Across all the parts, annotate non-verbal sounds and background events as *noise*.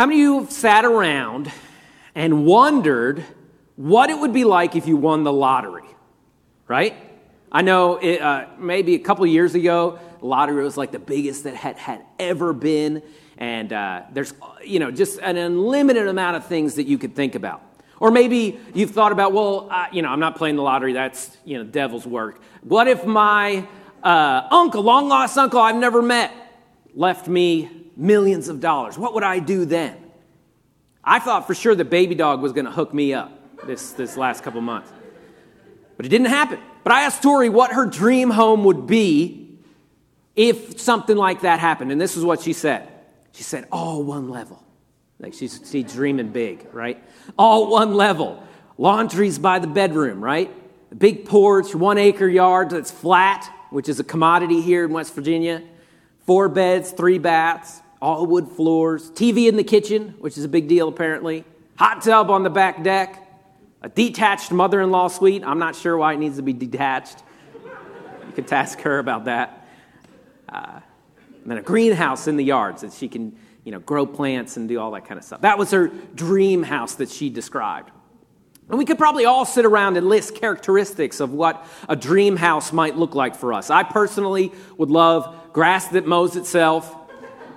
How many of you have sat around and wondered what it would be like if you won the lottery? Right? I know it, uh, maybe a couple years ago, lottery was like the biggest that had, had ever been. And uh, there's, you know, just an unlimited amount of things that you could think about. Or maybe you've thought about, well, uh, you know, I'm not playing the lottery. That's, you know, devil's work. What if my uh, uncle, long lost uncle I've never met, left me millions of dollars? What would I do then? I thought for sure the Baby Dog was going to hook me up this, this last couple months. But it didn't happen. But I asked Tori what her dream home would be if something like that happened. And this is what she said. She said, all one level. Like she's, she's dreaming big, right? All one level. Laundry's by the bedroom, right? A big porch, one acre yard that's flat, which is a commodity here in West Virginia. Four beds, three baths, all wood floors. TV in the kitchen, which is a big deal apparently. Hot tub on the back deck. A detached mother in law suite. I'm not sure why it needs to be detached. You could ask her about that. Uh, and then a greenhouse in the yard so she can you know, grow plants and do all that kind of stuff. That was her dream house that she described. And we could probably all sit around and list characteristics of what a dream house might look like for us. I personally would love grass that mows itself,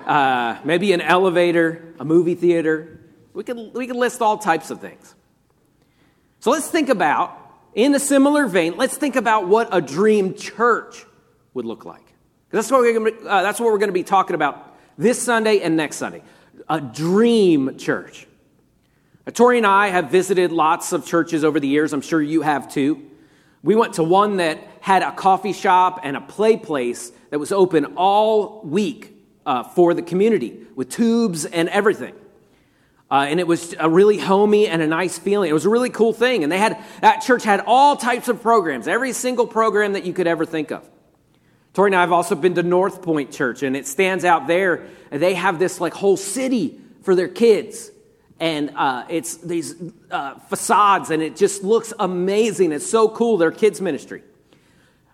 uh, maybe an elevator, a movie theater. We could, we could list all types of things. So let's think about, in a similar vein, let's think about what a dream church would look like. That's what, we're gonna, uh, that's what we're going to be talking about this Sunday and next Sunday. A dream church. Tori and I have visited lots of churches over the years. I'm sure you have too. We went to one that had a coffee shop and a play place that was open all week uh, for the community with tubes and everything. Uh, and it was a really homey and a nice feeling. It was a really cool thing. And they had that church had all types of programs, every single program that you could ever think of. Tori and I have also been to North Point Church, and it stands out there. They have this like whole city for their kids, and uh, it's these uh, facades, and it just looks amazing. It's so cool. Their kids ministry,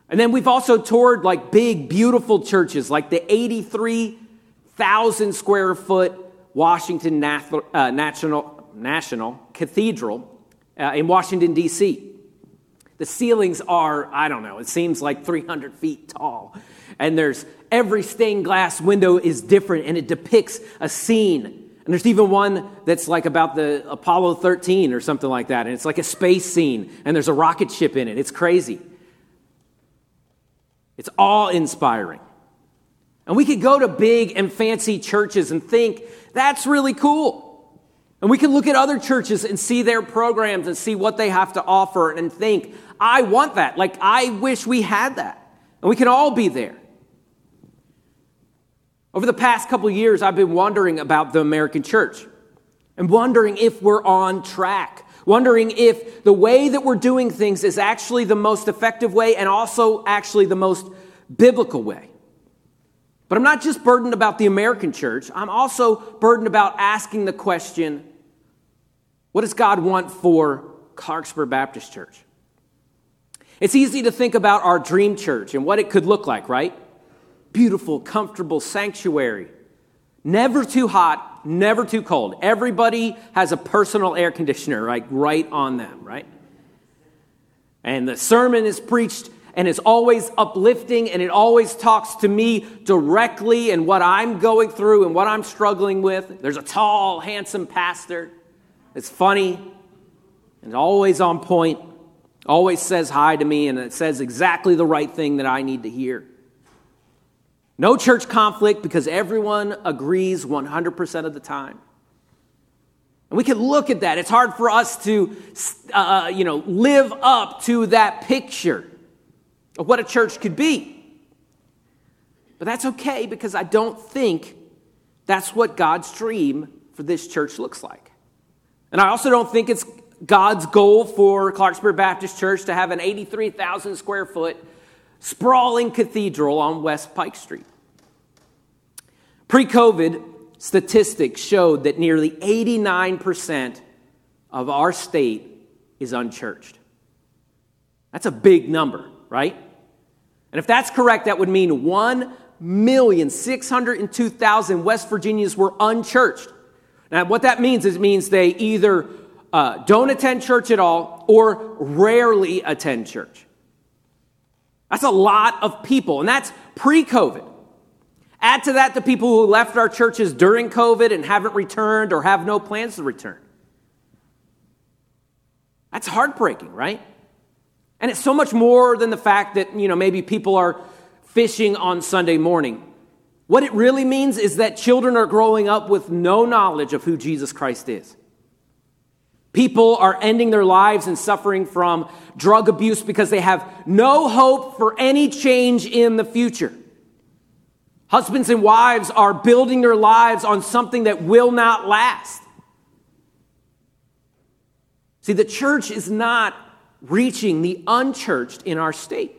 and then we've also toured like big, beautiful churches, like the eighty-three thousand square foot Washington uh, National National Cathedral uh, in Washington D.C. The ceilings are, I don't know, it seems like 300 feet tall. And there's every stained glass window is different and it depicts a scene. And there's even one that's like about the Apollo 13 or something like that. And it's like a space scene and there's a rocket ship in it. It's crazy. It's awe inspiring. And we could go to big and fancy churches and think, that's really cool. And we can look at other churches and see their programs and see what they have to offer and think, I want that. Like, I wish we had that. And we can all be there. Over the past couple years, I've been wondering about the American church and wondering if we're on track, wondering if the way that we're doing things is actually the most effective way and also actually the most biblical way. But I'm not just burdened about the American church, I'm also burdened about asking the question what does God want for Clarksburg Baptist Church? It's easy to think about our dream church and what it could look like, right? Beautiful, comfortable sanctuary. Never too hot, never too cold. Everybody has a personal air conditioner, like right on them, right? And the sermon is preached and it's always uplifting and it always talks to me directly and what I'm going through and what I'm struggling with. There's a tall, handsome pastor. It's funny and always on point always says hi to me and it says exactly the right thing that I need to hear. No church conflict because everyone agrees 100% of the time. And we can look at that. It's hard for us to, uh, you know, live up to that picture of what a church could be. But that's okay because I don't think that's what God's dream for this church looks like. And I also don't think it's God's goal for Clarksburg Baptist Church to have an 83,000 square foot sprawling cathedral on West Pike Street. Pre COVID, statistics showed that nearly 89% of our state is unchurched. That's a big number, right? And if that's correct, that would mean 1,602,000 West Virginians were unchurched. Now, what that means is it means they either uh, don't attend church at all or rarely attend church. That's a lot of people, and that's pre COVID. Add to that the people who left our churches during COVID and haven't returned or have no plans to return. That's heartbreaking, right? And it's so much more than the fact that, you know, maybe people are fishing on Sunday morning. What it really means is that children are growing up with no knowledge of who Jesus Christ is. People are ending their lives and suffering from drug abuse because they have no hope for any change in the future. Husbands and wives are building their lives on something that will not last. See, the church is not reaching the unchurched in our state.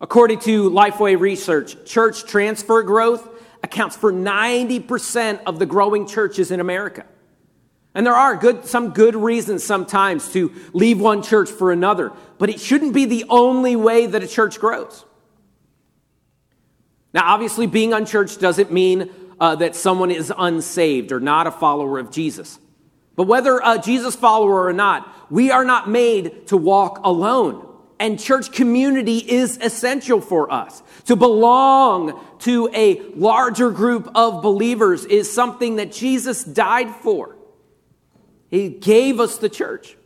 According to Lifeway Research, church transfer growth accounts for 90% of the growing churches in America. And there are good, some good reasons sometimes to leave one church for another, but it shouldn't be the only way that a church grows. Now, obviously, being unchurched doesn't mean uh, that someone is unsaved or not a follower of Jesus. But whether a Jesus follower or not, we are not made to walk alone. And church community is essential for us. To belong to a larger group of believers is something that Jesus died for. He gave us the church.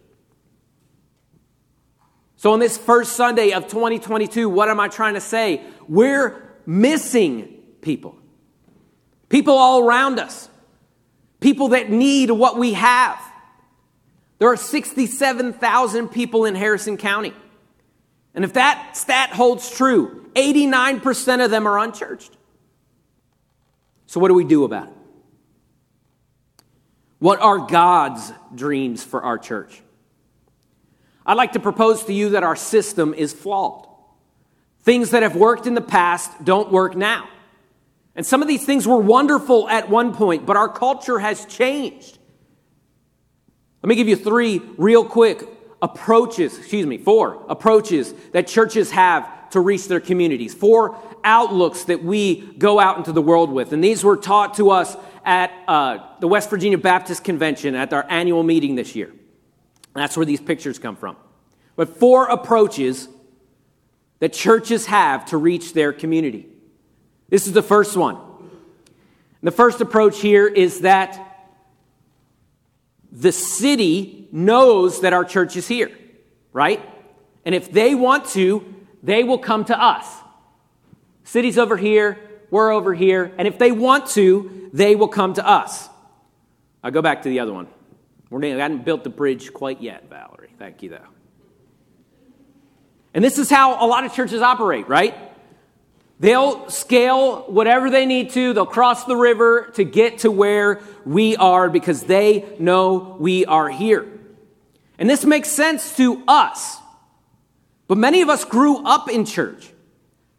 So, on this first Sunday of 2022, what am I trying to say? We're missing people. People all around us. People that need what we have. There are 67,000 people in Harrison County. And if that stat holds true, 89% of them are unchurched. So, what do we do about it? What are God's dreams for our church? I'd like to propose to you that our system is flawed. Things that have worked in the past don't work now. And some of these things were wonderful at one point, but our culture has changed. Let me give you three real quick approaches, excuse me, four approaches that churches have to reach their communities, four outlooks that we go out into the world with. And these were taught to us at uh, the West Virginia Baptist Convention at our annual meeting this year. That's where these pictures come from. But four approaches that churches have to reach their community. This is the first one. The first approach here is that the city knows that our church is here, right? And if they want to, they will come to us. City's over here, we're over here, and if they want to, they will come to us. I'll go back to the other one. We hadn't built the bridge quite yet, Valerie. Thank you, though. And this is how a lot of churches operate, right? They'll scale whatever they need to. They'll cross the river to get to where we are because they know we are here. And this makes sense to us. But many of us grew up in church.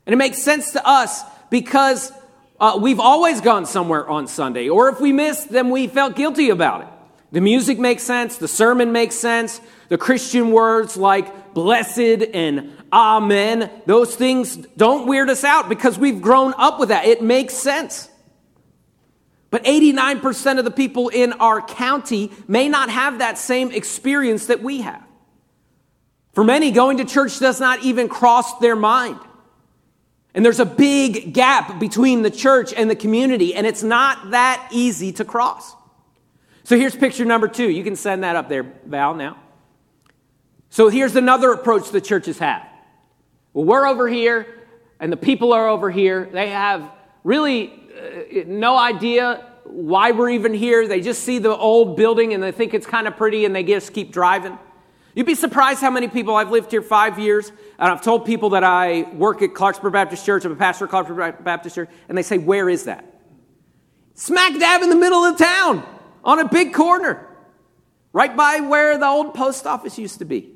And it makes sense to us because uh, we've always gone somewhere on Sunday. Or if we missed, then we felt guilty about it. The music makes sense, the sermon makes sense, the Christian words like blessed and amen, those things don't weird us out because we've grown up with that. It makes sense. But 89% of the people in our county may not have that same experience that we have. For many, going to church does not even cross their mind. And there's a big gap between the church and the community, and it's not that easy to cross. So here's picture number two. You can send that up there, Val, now. So here's another approach the churches have. Well, we're over here, and the people are over here. They have really uh, no idea why we're even here. They just see the old building and they think it's kind of pretty, and they just keep driving. You'd be surprised how many people I've lived here five years, and I've told people that I work at Clarksburg Baptist Church, I'm a pastor at Clarksburg Baptist Church, and they say, Where is that? Smack dab in the middle of the town on a big corner, right by where the old post office used to be.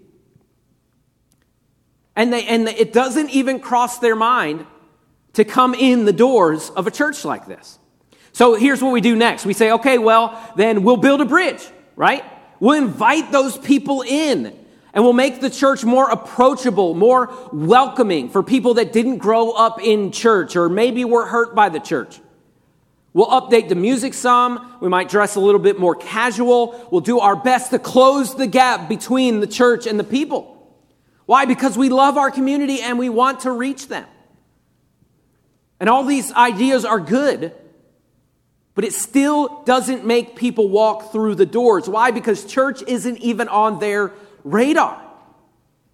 And, they, and it doesn't even cross their mind to come in the doors of a church like this. So here's what we do next. We say, okay, well, then we'll build a bridge, right? We'll invite those people in and we'll make the church more approachable, more welcoming for people that didn't grow up in church or maybe were hurt by the church. We'll update the music some. We might dress a little bit more casual. We'll do our best to close the gap between the church and the people. Why? Because we love our community and we want to reach them. And all these ideas are good, but it still doesn't make people walk through the doors. Why? Because church isn't even on their radar.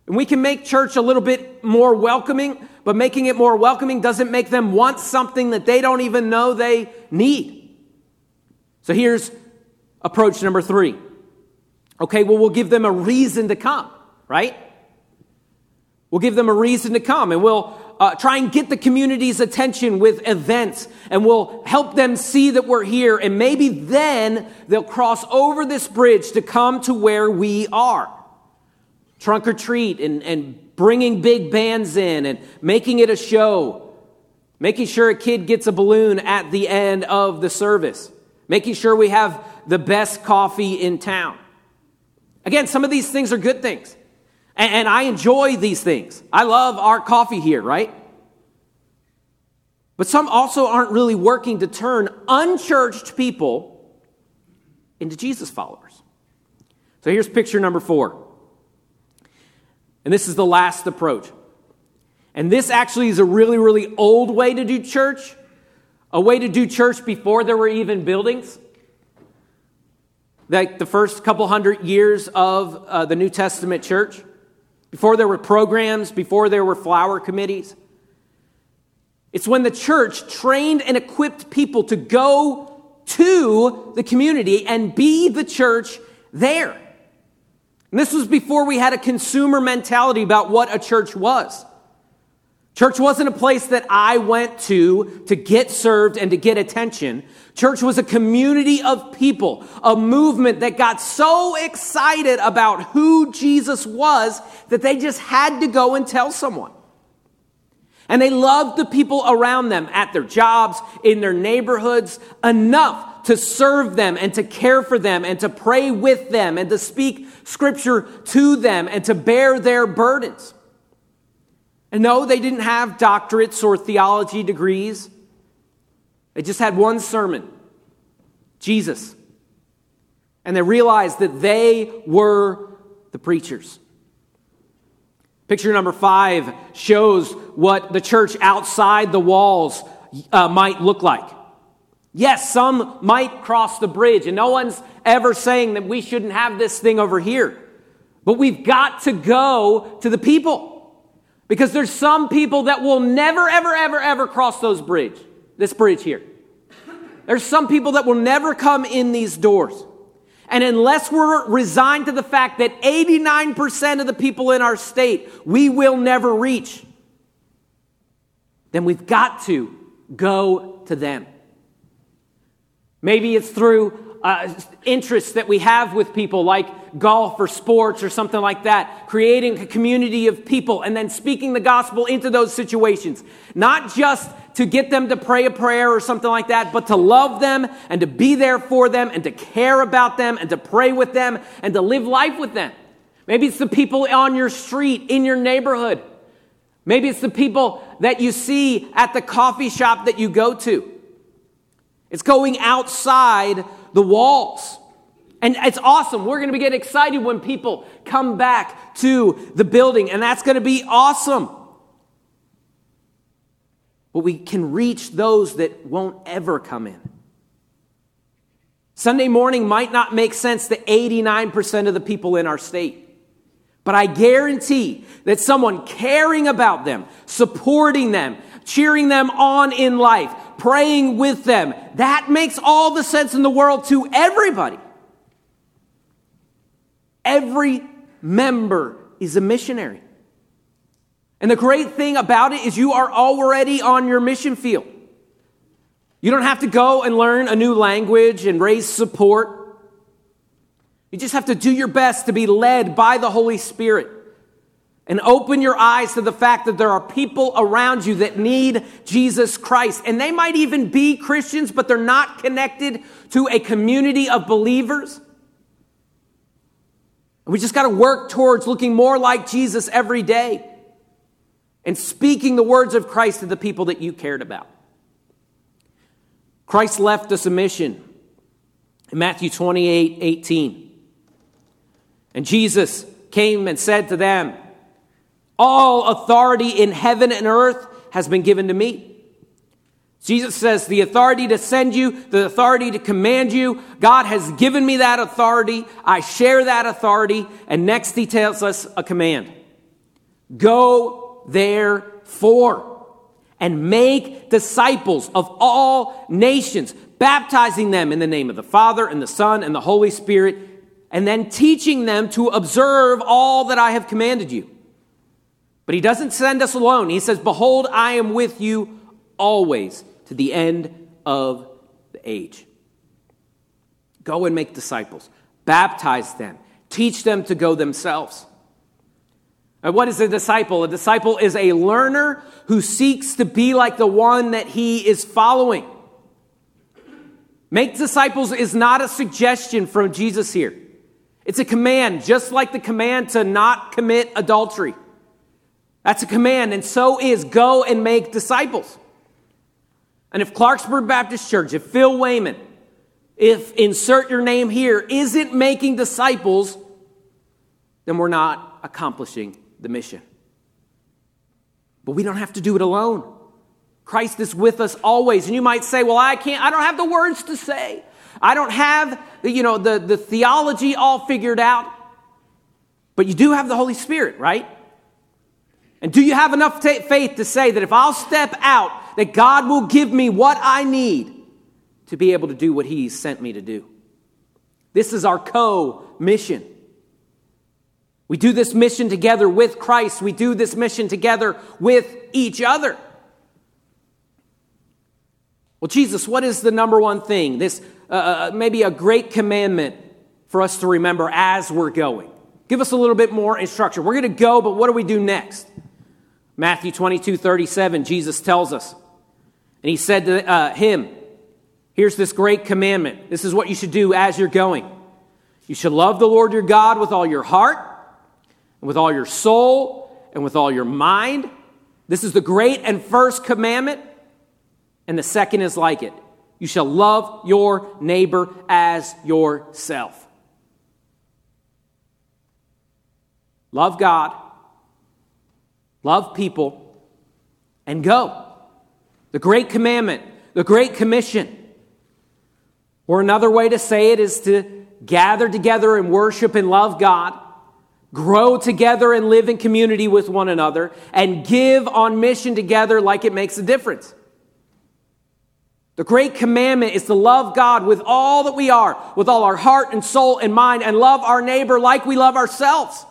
And we can make church a little bit more welcoming, but making it more welcoming doesn't make them want something that they don't even know they need. So here's approach number three. Okay, well, we'll give them a reason to come, right? We'll give them a reason to come and we'll uh, try and get the community's attention with events and we'll help them see that we're here. And maybe then they'll cross over this bridge to come to where we are. Trunk or treat and, and bringing big bands in and making it a show. Making sure a kid gets a balloon at the end of the service. Making sure we have the best coffee in town. Again, some of these things are good things. And, and I enjoy these things. I love our coffee here, right? But some also aren't really working to turn unchurched people into Jesus followers. So here's picture number four. And this is the last approach. And this actually is a really, really old way to do church, a way to do church before there were even buildings. Like the first couple hundred years of uh, the New Testament church before there were programs, before there were flower committees. It's when the church trained and equipped people to go to the community and be the church there. And this was before we had a consumer mentality about what a church was. Church wasn't a place that I went to to get served and to get attention. Church was a community of people, a movement that got so excited about who Jesus was that they just had to go and tell someone. And they loved the people around them at their jobs, in their neighborhoods, enough to serve them and to care for them and to pray with them and to speak scripture to them and to bear their burdens. And no, they didn't have doctorates or theology degrees. They just had one sermon Jesus. And they realized that they were the preachers. Picture number five shows what the church outside the walls uh, might look like. Yes, some might cross the bridge, and no one's ever saying that we shouldn't have this thing over here. But we've got to go to the people. Because there's some people that will never, ever, ever, ever cross those bridge, this bridge here. There's some people that will never come in these doors. And unless we're resigned to the fact that 89% of the people in our state we will never reach, then we've got to go to them. Maybe it's through uh, interests that we have with people, like golf or sports or something like that, creating a community of people and then speaking the gospel into those situations. Not just to get them to pray a prayer or something like that, but to love them and to be there for them and to care about them and to pray with them and to live life with them. Maybe it's the people on your street, in your neighborhood. Maybe it's the people that you see at the coffee shop that you go to. It's going outside the walls. And it's awesome. We're going to be getting excited when people come back to the building, and that's going to be awesome. But we can reach those that won't ever come in. Sunday morning might not make sense to 89% of the people in our state. But I guarantee that someone caring about them, supporting them, cheering them on in life, praying with them. That makes all the sense in the world to everybody. Every member is a missionary. And the great thing about it is you are already on your mission field. You don't have to go and learn a new language and raise support. You just have to do your best to be led by the Holy Spirit and open your eyes to the fact that there are people around you that need Jesus Christ. And they might even be Christians, but they're not connected to a community of believers. We just got to work towards looking more like Jesus every day and speaking the words of Christ to the people that you cared about. Christ left us a mission in Matthew 28 18. And Jesus came and said to them, All authority in heaven and earth has been given to me. Jesus says, The authority to send you, the authority to command you, God has given me that authority. I share that authority. And next, he tells us a command Go therefore and make disciples of all nations, baptizing them in the name of the Father and the Son and the Holy Spirit, and then teaching them to observe all that I have commanded you. But he doesn't send us alone. He says, Behold, I am with you always to the end of the age. Go and make disciples, baptize them, teach them to go themselves. And what is a disciple? A disciple is a learner who seeks to be like the one that he is following. Make disciples is not a suggestion from Jesus here. It's a command, just like the command to not commit adultery. That's a command, and so is go and make disciples. And if Clarksburg Baptist Church, if Phil Wayman, if insert your name here, isn't making disciples, then we're not accomplishing the mission. But we don't have to do it alone. Christ is with us always. And you might say, well, I can't, I don't have the words to say. I don't have, you know, the, the theology all figured out. But you do have the Holy Spirit, right? And do you have enough t- faith to say that if I'll step out that God will give me what I need to be able to do what He sent me to do. This is our co mission. We do this mission together with Christ, we do this mission together with each other. Well, Jesus, what is the number one thing? This uh, uh maybe a great commandment for us to remember as we're going. Give us a little bit more instruction. We're going to go, but what do we do next? Matthew 22 37, Jesus tells us, and he said to uh, him, Here's this great commandment. This is what you should do as you're going. You should love the Lord your God with all your heart, and with all your soul, and with all your mind. This is the great and first commandment. And the second is like it you shall love your neighbor as yourself. Love God, love people, and go the Great Commandment, the Great Commission. Or another way to say it is to gather together and worship and love God, grow together and live in community with one another, and give on mission together like it makes a difference. The great commandment is to love God with all that we are, with all our heart and soul and mind, and love our neighbor like we love ourselves.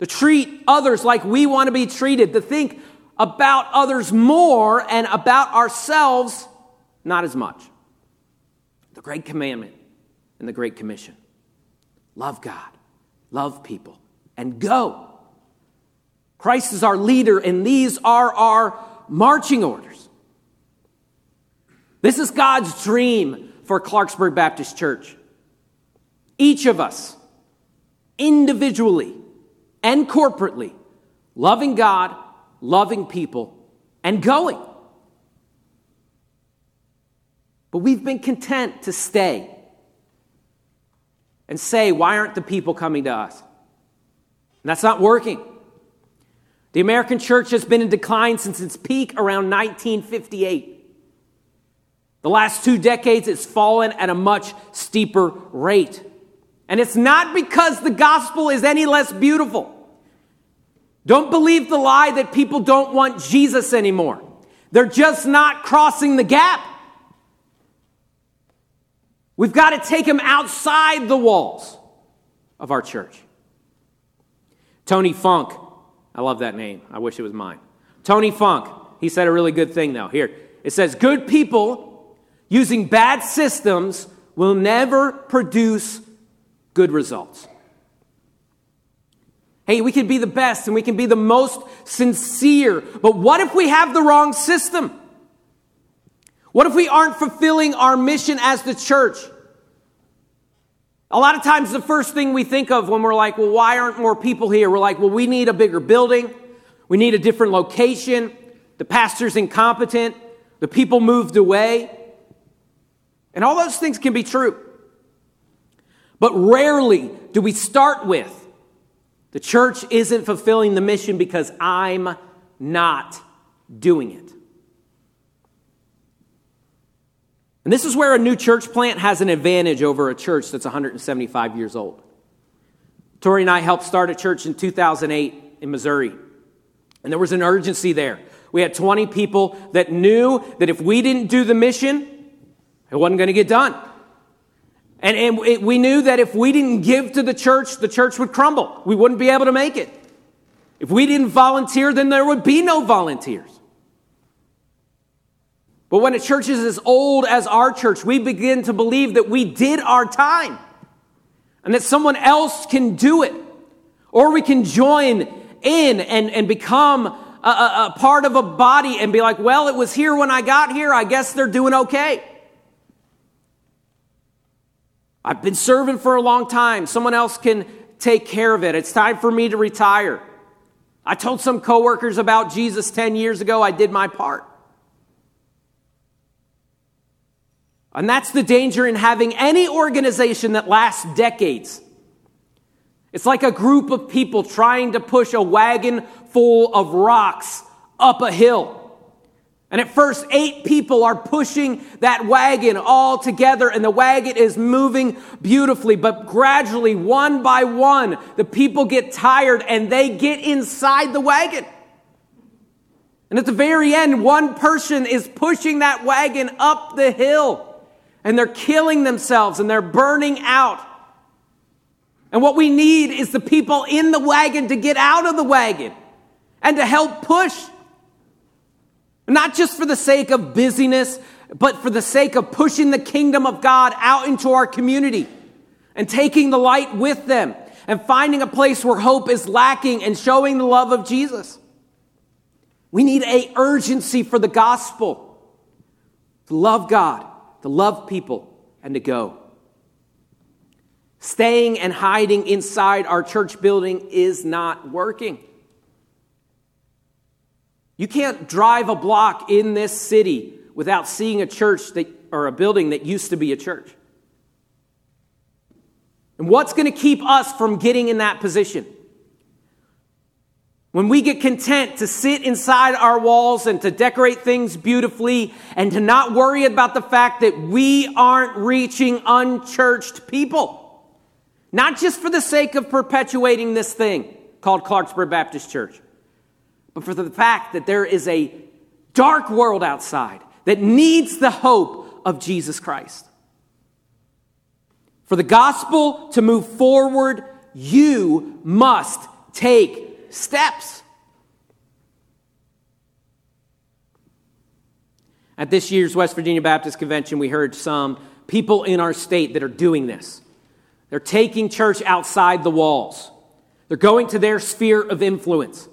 To treat others like we want to be treated, to think about others more and about ourselves not as much. The Great Commandment and the Great Commission love God, love people, and go. Christ is our leader, and these are our marching orders. This is God's dream for Clarksburg Baptist Church. Each of us, individually and corporately, loving God loving people, and going. But we've been content to stay and say, why aren't the people coming to us? And that's not working. The American church has been in decline since its peak around 1958. The last two decades, it's fallen at a much steeper rate. And it's not because the gospel is any less beautiful. Don't believe the lie that people don't want Jesus anymore. They're just not crossing the gap. We've got to take them outside the walls of our church. Tony Funk, I love that name. I wish it was mine. Tony Funk, he said a really good thing though. Here, it says, Good people using bad systems will never produce good results. Hey, we can be the best and we can be the most sincere, but what if we have the wrong system? What if we aren't fulfilling our mission as the church? A lot of times, the first thing we think of when we're like, well, why aren't more people here? We're like, well, we need a bigger building. We need a different location. The pastor's incompetent. The people moved away. And all those things can be true. But rarely do we start with the church isn't fulfilling the mission because I'm not doing it. And this is where a new church plant has an advantage over a church that's 175 years old. Tori and I helped start a church in 2008 in Missouri. And there was an urgency there. We had 20 people that knew that if we didn't do the mission, it wasn't going to get done. And, and it, we knew that if we didn't give to the church, the church would crumble. We wouldn't be able to make it. If we didn't volunteer, then there would be no volunteers. But when a church is as old as our church, we begin to believe that we did our time and that someone else can do it. Or we can join in and, and become a, a, a part of a body and be like, well, it was here when I got here. I guess they're doing okay. I've been serving for a long time. Someone else can take care of it. It's time for me to retire. I told some coworkers about Jesus 10 years ago. I did my part. And that's the danger in having any organization that lasts decades. It's like a group of people trying to push a wagon full of rocks up a hill. And at first, eight people are pushing that wagon all together, and the wagon is moving beautifully. But gradually, one by one, the people get tired and they get inside the wagon. And at the very end, one person is pushing that wagon up the hill, and they're killing themselves and they're burning out. And what we need is the people in the wagon to get out of the wagon and to help push. Not just for the sake of busyness, but for the sake of pushing the kingdom of God out into our community and taking the light with them and finding a place where hope is lacking and showing the love of Jesus. We need a urgency for the gospel to love God, to love people, and to go. Staying and hiding inside our church building is not working. You can't drive a block in this city without seeing a church that, or a building that used to be a church. And what's going to keep us from getting in that position? When we get content to sit inside our walls and to decorate things beautifully and to not worry about the fact that we aren't reaching unchurched people. Not just for the sake of perpetuating this thing called Clarksburg Baptist Church but for the fact that there is a dark world outside that needs the hope of Jesus Christ. For the gospel to move forward, you must take steps. At this year's West Virginia Baptist Convention, we heard some people in our state that are doing this. They're taking church outside the walls, they're going to their sphere of influence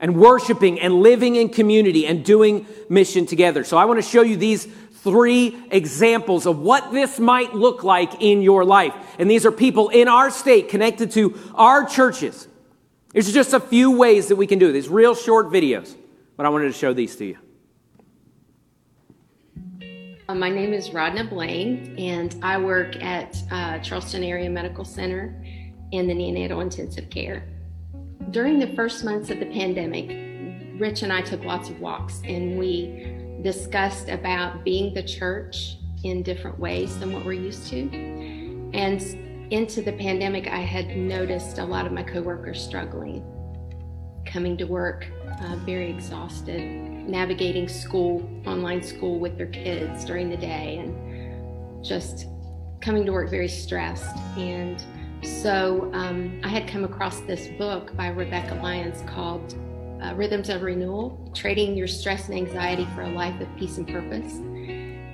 and worshiping and living in community and doing mission together. So I want to show you these three examples of what this might look like in your life. And these are people in our state connected to our churches. There's just a few ways that we can do these real short videos, but I wanted to show these to you. Uh, my name is Rodna Blaine, and I work at uh, Charleston Area Medical Center in the neonatal intensive care during the first months of the pandemic, Rich and I took lots of walks and we discussed about being the church in different ways than what we're used to. And into the pandemic, I had noticed a lot of my coworkers struggling, coming to work uh, very exhausted, navigating school, online school with their kids during the day, and just coming to work very stressed. And so um, I had come across this book by Rebekah Lyons called uh, Rhythms of Renewal Trading Your Stress and Anxiety for a Life of Peace and Purpose.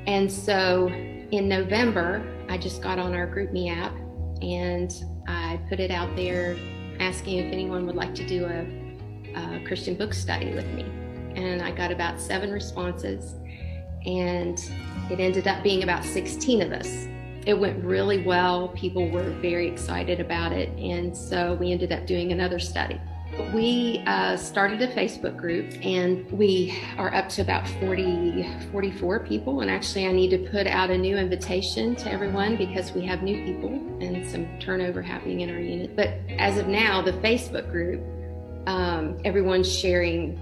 And so in November, I just got on our GroupMe app and I put it out there asking if anyone would like to do a, a Christian book study with me. And I got about seven responses, and it ended up being about 16 of us it went really well. People were very excited about it. And so we ended up doing another study. We uh, started a Facebook group and we are up to about 40, 44 people. And actually, I need to put out a new invitation to everyone because we have new people and some turnover happening in our unit. But as of now, the Facebook group, um, everyone's sharing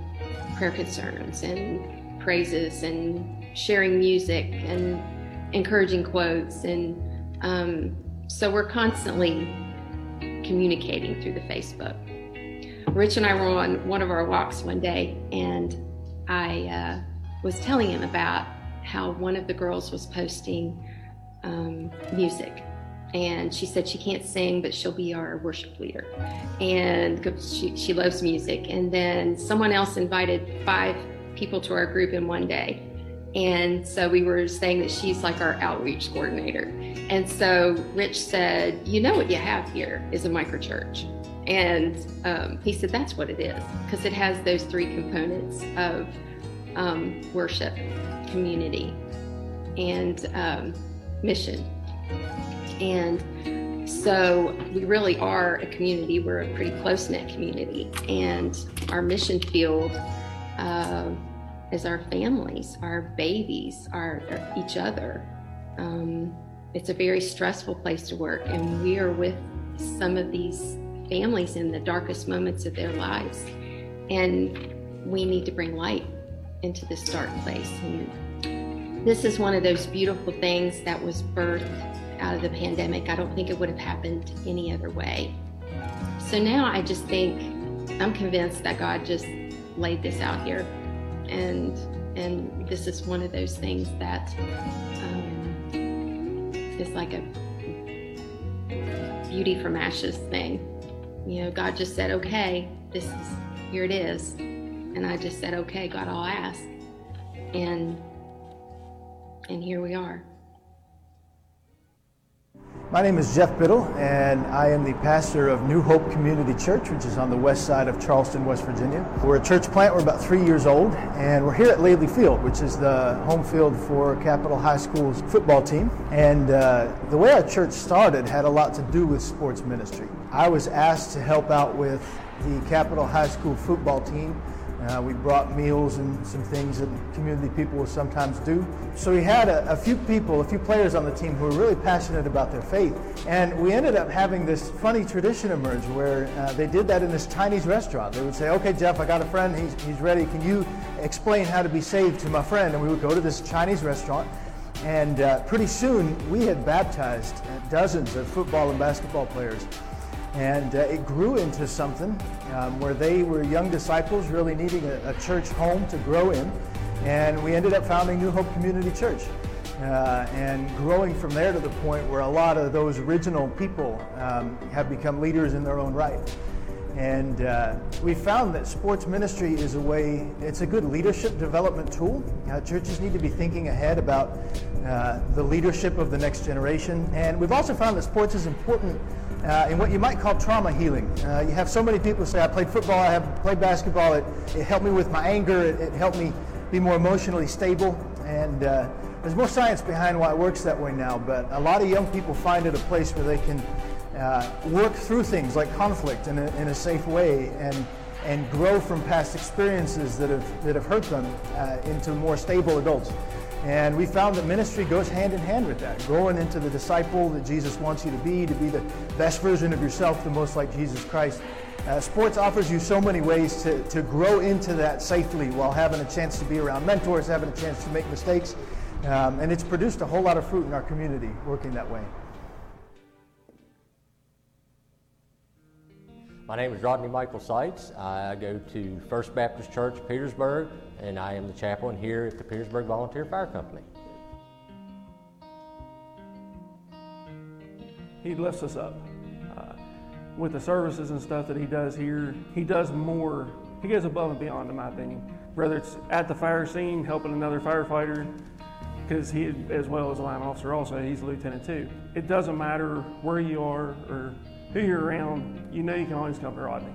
prayer concerns and praises and sharing music and encouraging quotes. And um, so we're constantly communicating through the Facebook. Rich and I were on one of our walks one day, and I uh, was telling him about how one of the girls was posting um, music. And she said she can't sing, but she'll be our worship leader. And she, she loves music. And then someone else invited five people to our group in one day. And so we were saying that she's like our outreach coordinator. And so Rich said, You know what you have here is a microchurch. And um, he said, That's what it is, because it has those three components of um, worship, community, and um, mission. And so we really are a community. We're a pretty close knit community. And our mission field uh, is our families, our babies, our, our each other. Um, it's a very stressful place to work, and we are with some of these families in the darkest moments of their lives. And we need to bring light into this dark place. And this is one of those beautiful things that was birthed out of the pandemic. I don't think it would have happened any other way. So now I just think I'm convinced that God just laid this out here. And and this is one of those things that um, is like a beauty from ashes thing you know, God just said, okay, this is, here it is. And I just said, okay, God, I'll ask. And, and here we are. My name is Jeff Biddle, and I am the pastor of New Hope Community Church, which is on the west side of Charleston, West Virginia. We're a church plant, we're about three years old, and we're here at Laidley Field, which is the home field for Capital High School's football team. And uh, the way our church started had a lot to do with sports ministry. I was asked to help out with the Capital High School football team uh, we brought meals and some things that community people will sometimes do. So we had a, a, few people, a few players on the team who were really passionate about their faith. And we ended up having this funny tradition emerge where uh, they did that in this Chinese restaurant. They would say, okay, Jeff, I got a friend, he's, he's ready. Can you explain how to be saved to my friend? And we would go to this Chinese restaurant. And uh, pretty soon we had baptized dozens of football and basketball players. And uh, it grew into something um, where they were young disciples really needing a, a, church home to grow in. And we ended up founding New Hope Community Church. Uh, and growing from there to the point where a lot of those original people um, have become leaders in their own right. And uh, we found that sports ministry is a way, it's a good leadership development tool. Uh, churches need to be thinking ahead about uh, the leadership of the next generation. And we've also found that sports is important uh, in what you might call trauma healing. Uh, you have so many people say, I played football, I have played basketball, it, it helped me with my anger, it, it helped me be more emotionally stable. And uh, there's more science behind why it works that way now, but a lot of young people find it a place where they can uh, work through things like conflict in a, in a safe way and and grow from past experiences that have that have hurt them uh, into more stable adults. And we found that ministry goes hand in hand with that, growing into the disciple that Jesus wants you to be, to be the best version of yourself, the most like Jesus Christ. Uh, sports offers you so many ways to, to grow into that safely while having a chance to be around mentors, having a chance to make mistakes. Um, and it's produced a whole lot of fruit in our community working that way. My name is Rodney Michael Seitz. I go to First Baptist Church, Petersburg, and I am the chaplain here at the Petersburg Volunteer Fire Company. He lifts us up. Uh, with the services and stuff that he does here, he does more. He goes above and beyond, in my opinion. Whether it's at the fire scene, helping another firefighter, because he, as well as a line officer, also, he's a lieutenant too. It doesn't matter where you are or who you're around, you know you can always come to Rodney.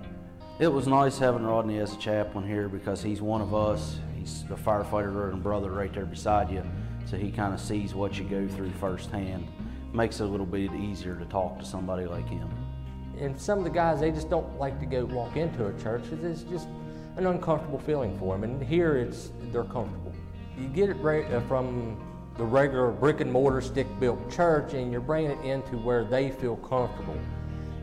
It was nice having Rodney as a chaplain here because he's one of us. He's the firefighter and brother right there beside you, so he kind of sees what you go through firsthand. Makes it a little bit easier to talk to somebody like him. And some of the guys, they just don't like to go walk into a church. It's just an uncomfortable feeling for them. And here, it's they're comfortable. You get it right uh, from the regular brick and mortar stick built church, and you're bringing it into where they feel comfortable.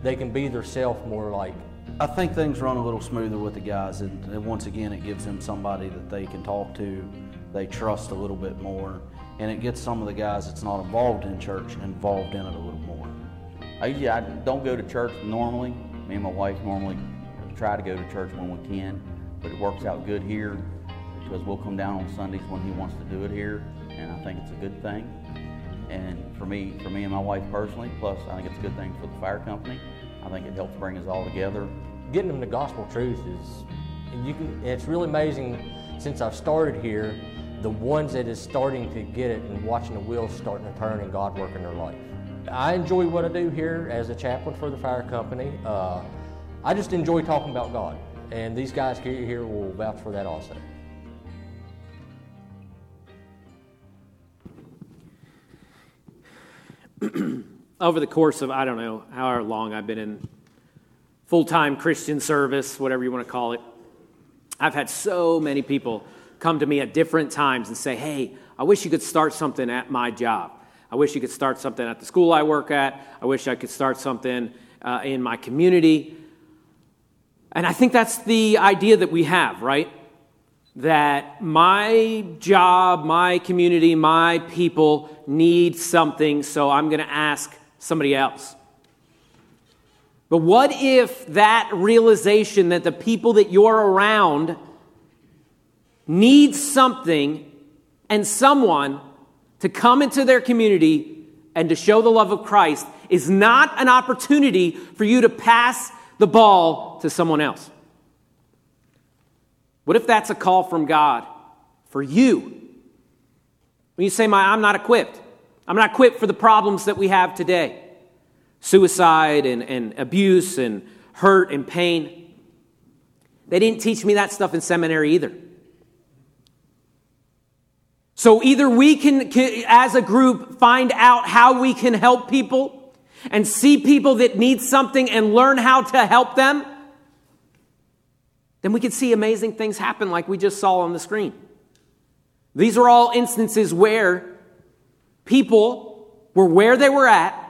They can be themselves more like. I think things run a little smoother with the guys, and, once again, it gives them somebody that they can talk to, they trust a little bit more, and it gets some of the guys that's not involved in church involved in it a little more. I usually I don't go to church normally. Me and my wife normally try to go to church when we can, but it works out good here because we'll come down on Sundays when he wants to do it here, and I think it's a good thing. And for me, for me and my wife personally, plus I think it's a good thing for the fire company. I think it helps bring us all together. Getting them the gospel truth is, you can. It's really amazing. Since I've started here, the ones that is starting to get it and watching the wheels starting to turn and God working their life. I enjoy what I do here as a chaplain for the fire company. Uh, I just enjoy talking about God, and these guys here will vouch for that also. *clears throat* over the course of, I don't know, however long I've been in full time Christian service, whatever you want to call it, I've had so many people come to me at different times and say, Hey, I wish you could start something at my job. I wish you could start something at the school I work at. I wish I could start something uh, in my community. And I think that's the idea that we have, right? that my job, my community, my people need something, so I'm going to ask somebody else. But what if that realization that the people that you're around need something and someone to come into their community and to show the love of Christ is not an opportunity for you to pass the ball to someone else? What if that's a call from God for you? When you say, My, I'm not equipped. I'm not equipped for the problems that we have today suicide and, and abuse and hurt and pain. They didn't teach me that stuff in seminary either. So either we can, as a group, find out how we can help people and see people that need something and learn how to help them then we can see amazing things happen like we just saw on the screen. These are all instances where people were where they were at,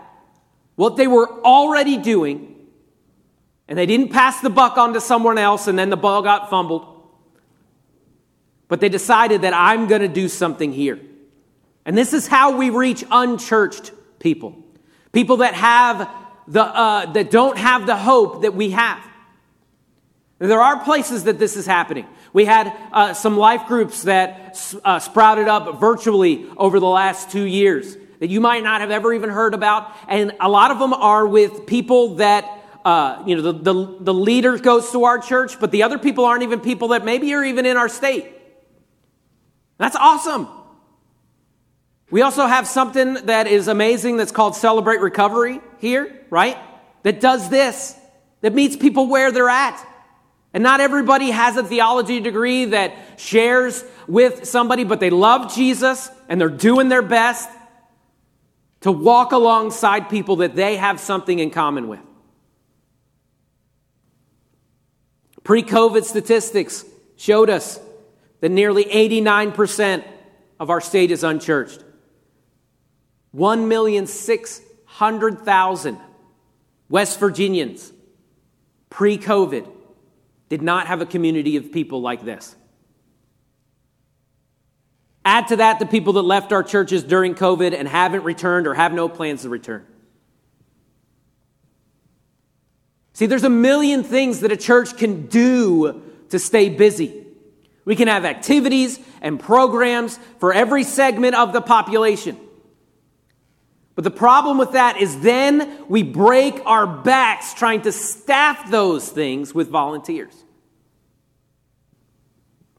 what they were already doing, and they didn't pass the buck on to someone else and then the ball got fumbled. But they decided that I'm going to do something here. And this is how we reach unchurched people. People that have the, uh, that don't have the hope that we have. There are places that this is happening. We had uh, some life groups that uh, sprouted up virtually over the last two years that you might not have ever even heard about. And a lot of them are with people that, uh, you know, the, the, the leader goes to our church, but the other people aren't even people that maybe are even in our state. That's awesome. We also have something that is amazing that's called Celebrate Recovery here, right? That does this, that meets people where they're at. And not everybody has a theology degree that shares with somebody, but they love Jesus and they're doing their best to walk alongside people that they have something in common with. Pre COVID statistics showed us that nearly 89% of our state is unchurched. 1,600,000 West Virginians pre COVID did not have a community of people like this. Add to that the people that left our churches during COVID and haven't returned or have no plans to return. See, there's a million things that a church can do to stay busy. We can have activities and programs for every segment of the population. But the problem with that is then we break our backs trying to staff those things with volunteers.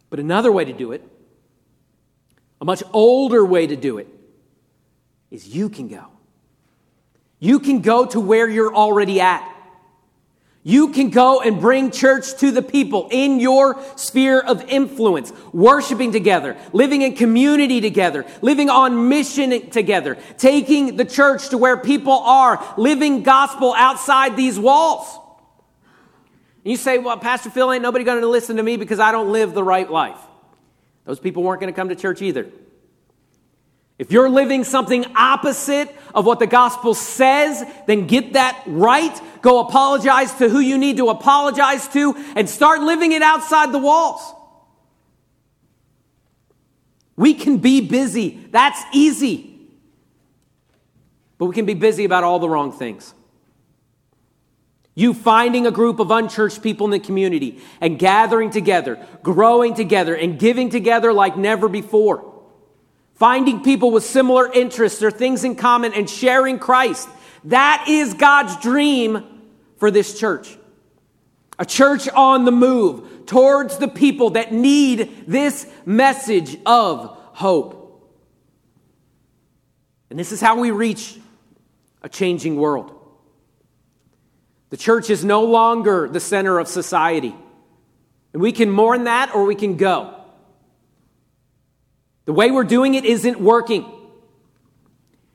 But another way to do it, a much older way to do it, is you can go. You can go to where you're already at. You can go and bring church to the people in your sphere of influence, worshiping together, living in community together, living on mission together, taking the church to where people are, living gospel outside these walls. And you say, well, Pastor Phil, ain't nobody going to listen to me because I don't live the right life. Those people weren't going to come to church either. If you're living something opposite of what the gospel says, then get that right. Go apologize to who you need to apologize to and start living it outside the walls. We can be busy. That's easy. But we can be busy about all the wrong things. You finding a group of unchurched people in the community and gathering together, growing together, and giving together like never before. Finding people with similar interests or things in common and sharing Christ. That is God's dream for this church. A church on the move towards the people that need this message of hope. And this is how we reach a changing world. The church is no longer the center of society. And we can mourn that or we can go. The way we're doing it isn't working.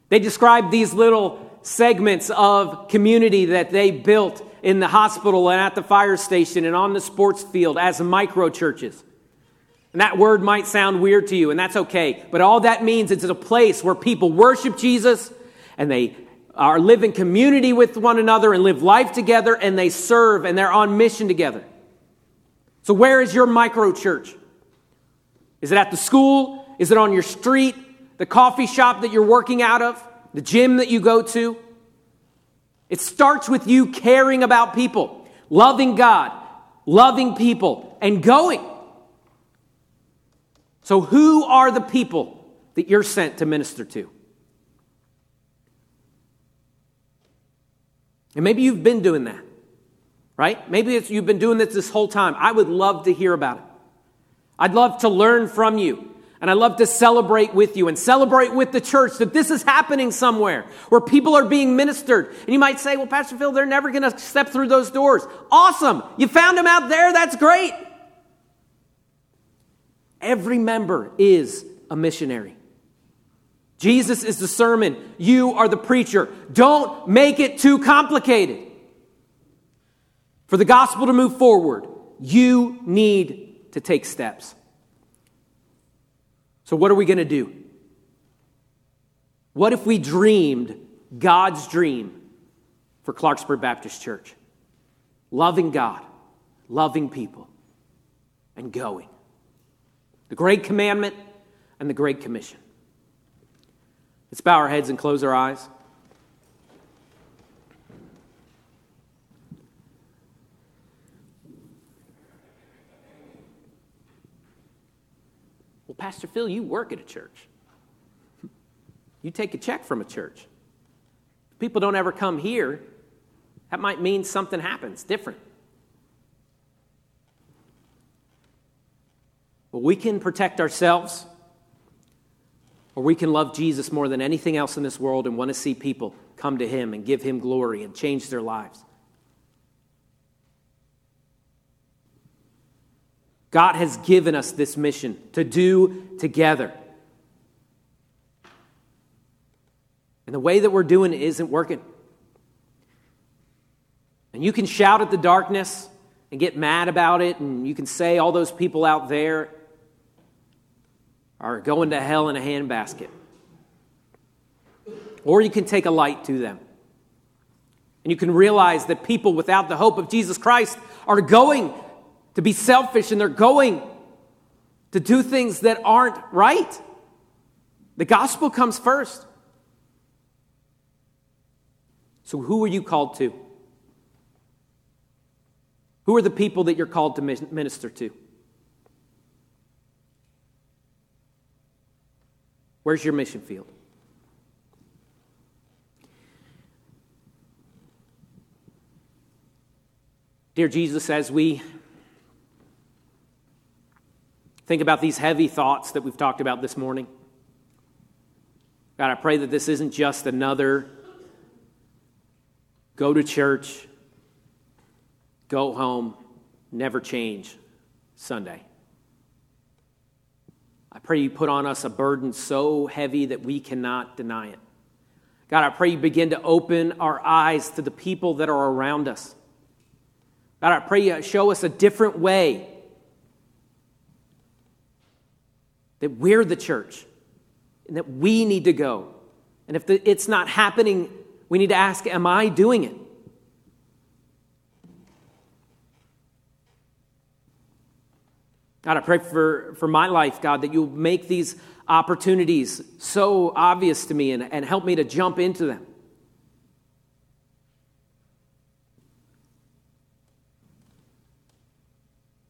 They describe these little segments of community that they built in the hospital and at the fire station and on the sports field as micro churches. And that word might sound weird to you, and that's okay. But all that means is it's a place where people worship Jesus and they Uh, are live in community with one another and live life together and they serve and they're on mission together. So, where is your micro church? Is it at the school? Is it on your street? The coffee shop that you're working out of? The gym that you go to? It starts with you caring about people, loving God, loving people, and going. So, who are the people that you're sent to minister to? And maybe you've been doing that, right? Maybe you've been doing this this whole time. I would love to hear about it. I'd love to learn from you. And I love to celebrate with you and celebrate with the church that this is happening somewhere where people are being ministered. And you might say, well, Pastor Phil, they're never going to step through those doors. Awesome. You found them out there. That's great. Every member is a missionary. Jesus is the sermon. You are the preacher. Don't make it too complicated. For the gospel to move forward, you need to take steps. So, what are we going to do? What if we dreamed God's dream for Clarksburg Baptist Church? Loving God, loving people, and going. The Great Commandment and the Great Commission. Let's bow our heads and close our eyes. Well, Pastor Phil, you work at a church. You take a check from a church. If people don't ever come here, that might mean something happens different. But we can protect ourselves or we can love Jesus more than anything else in this world and want to see people come to Him and give Him glory and change their lives. God has given us this mission to do together. And the way that we're doing it isn't working. And you can shout at the darkness and get mad about it, and you can say all those people out there are going to hell in a handbasket. Or you can take a light to them. And you can realize that people without the hope of Jesus Christ are going to be selfish and they're going to do things that aren't right. The gospel comes first. So, who are you called to? Who are the people that you're called to minister to? Where's your mission field? Dear Jesus, as we think about these heavy thoughts that we've talked about this morning, God, I pray that this isn't just another go to church, go home, never change Sunday. I pray you put on us a burden so heavy that we cannot deny it. God, I pray you begin to open our eyes to the people that are around us. God, I pray you show us a different way that we're the church and that we need to go. And if the, it's not happening, we need to ask, Am I doing it? God, I pray for, for my life, God, that you'll make these opportunities so obvious to me and, and help me to jump into them.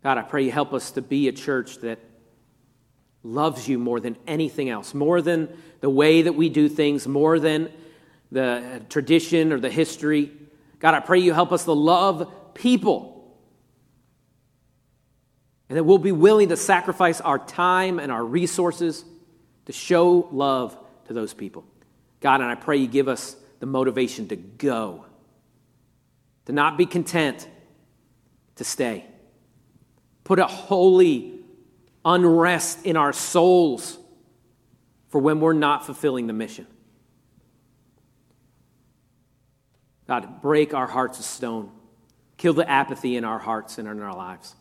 God, I pray you help us to be a church that loves you more than anything else, more than the way that we do things, more than the tradition or the history. God, I pray you help us to love people. And that we'll be willing to sacrifice our time and our resources to show love to those people. God, and I pray you give us the motivation to go, to not be content, to stay. Put a holy unrest in our souls for when we're not fulfilling the mission. God, break our hearts of stone. Kill the apathy in our hearts and in our lives.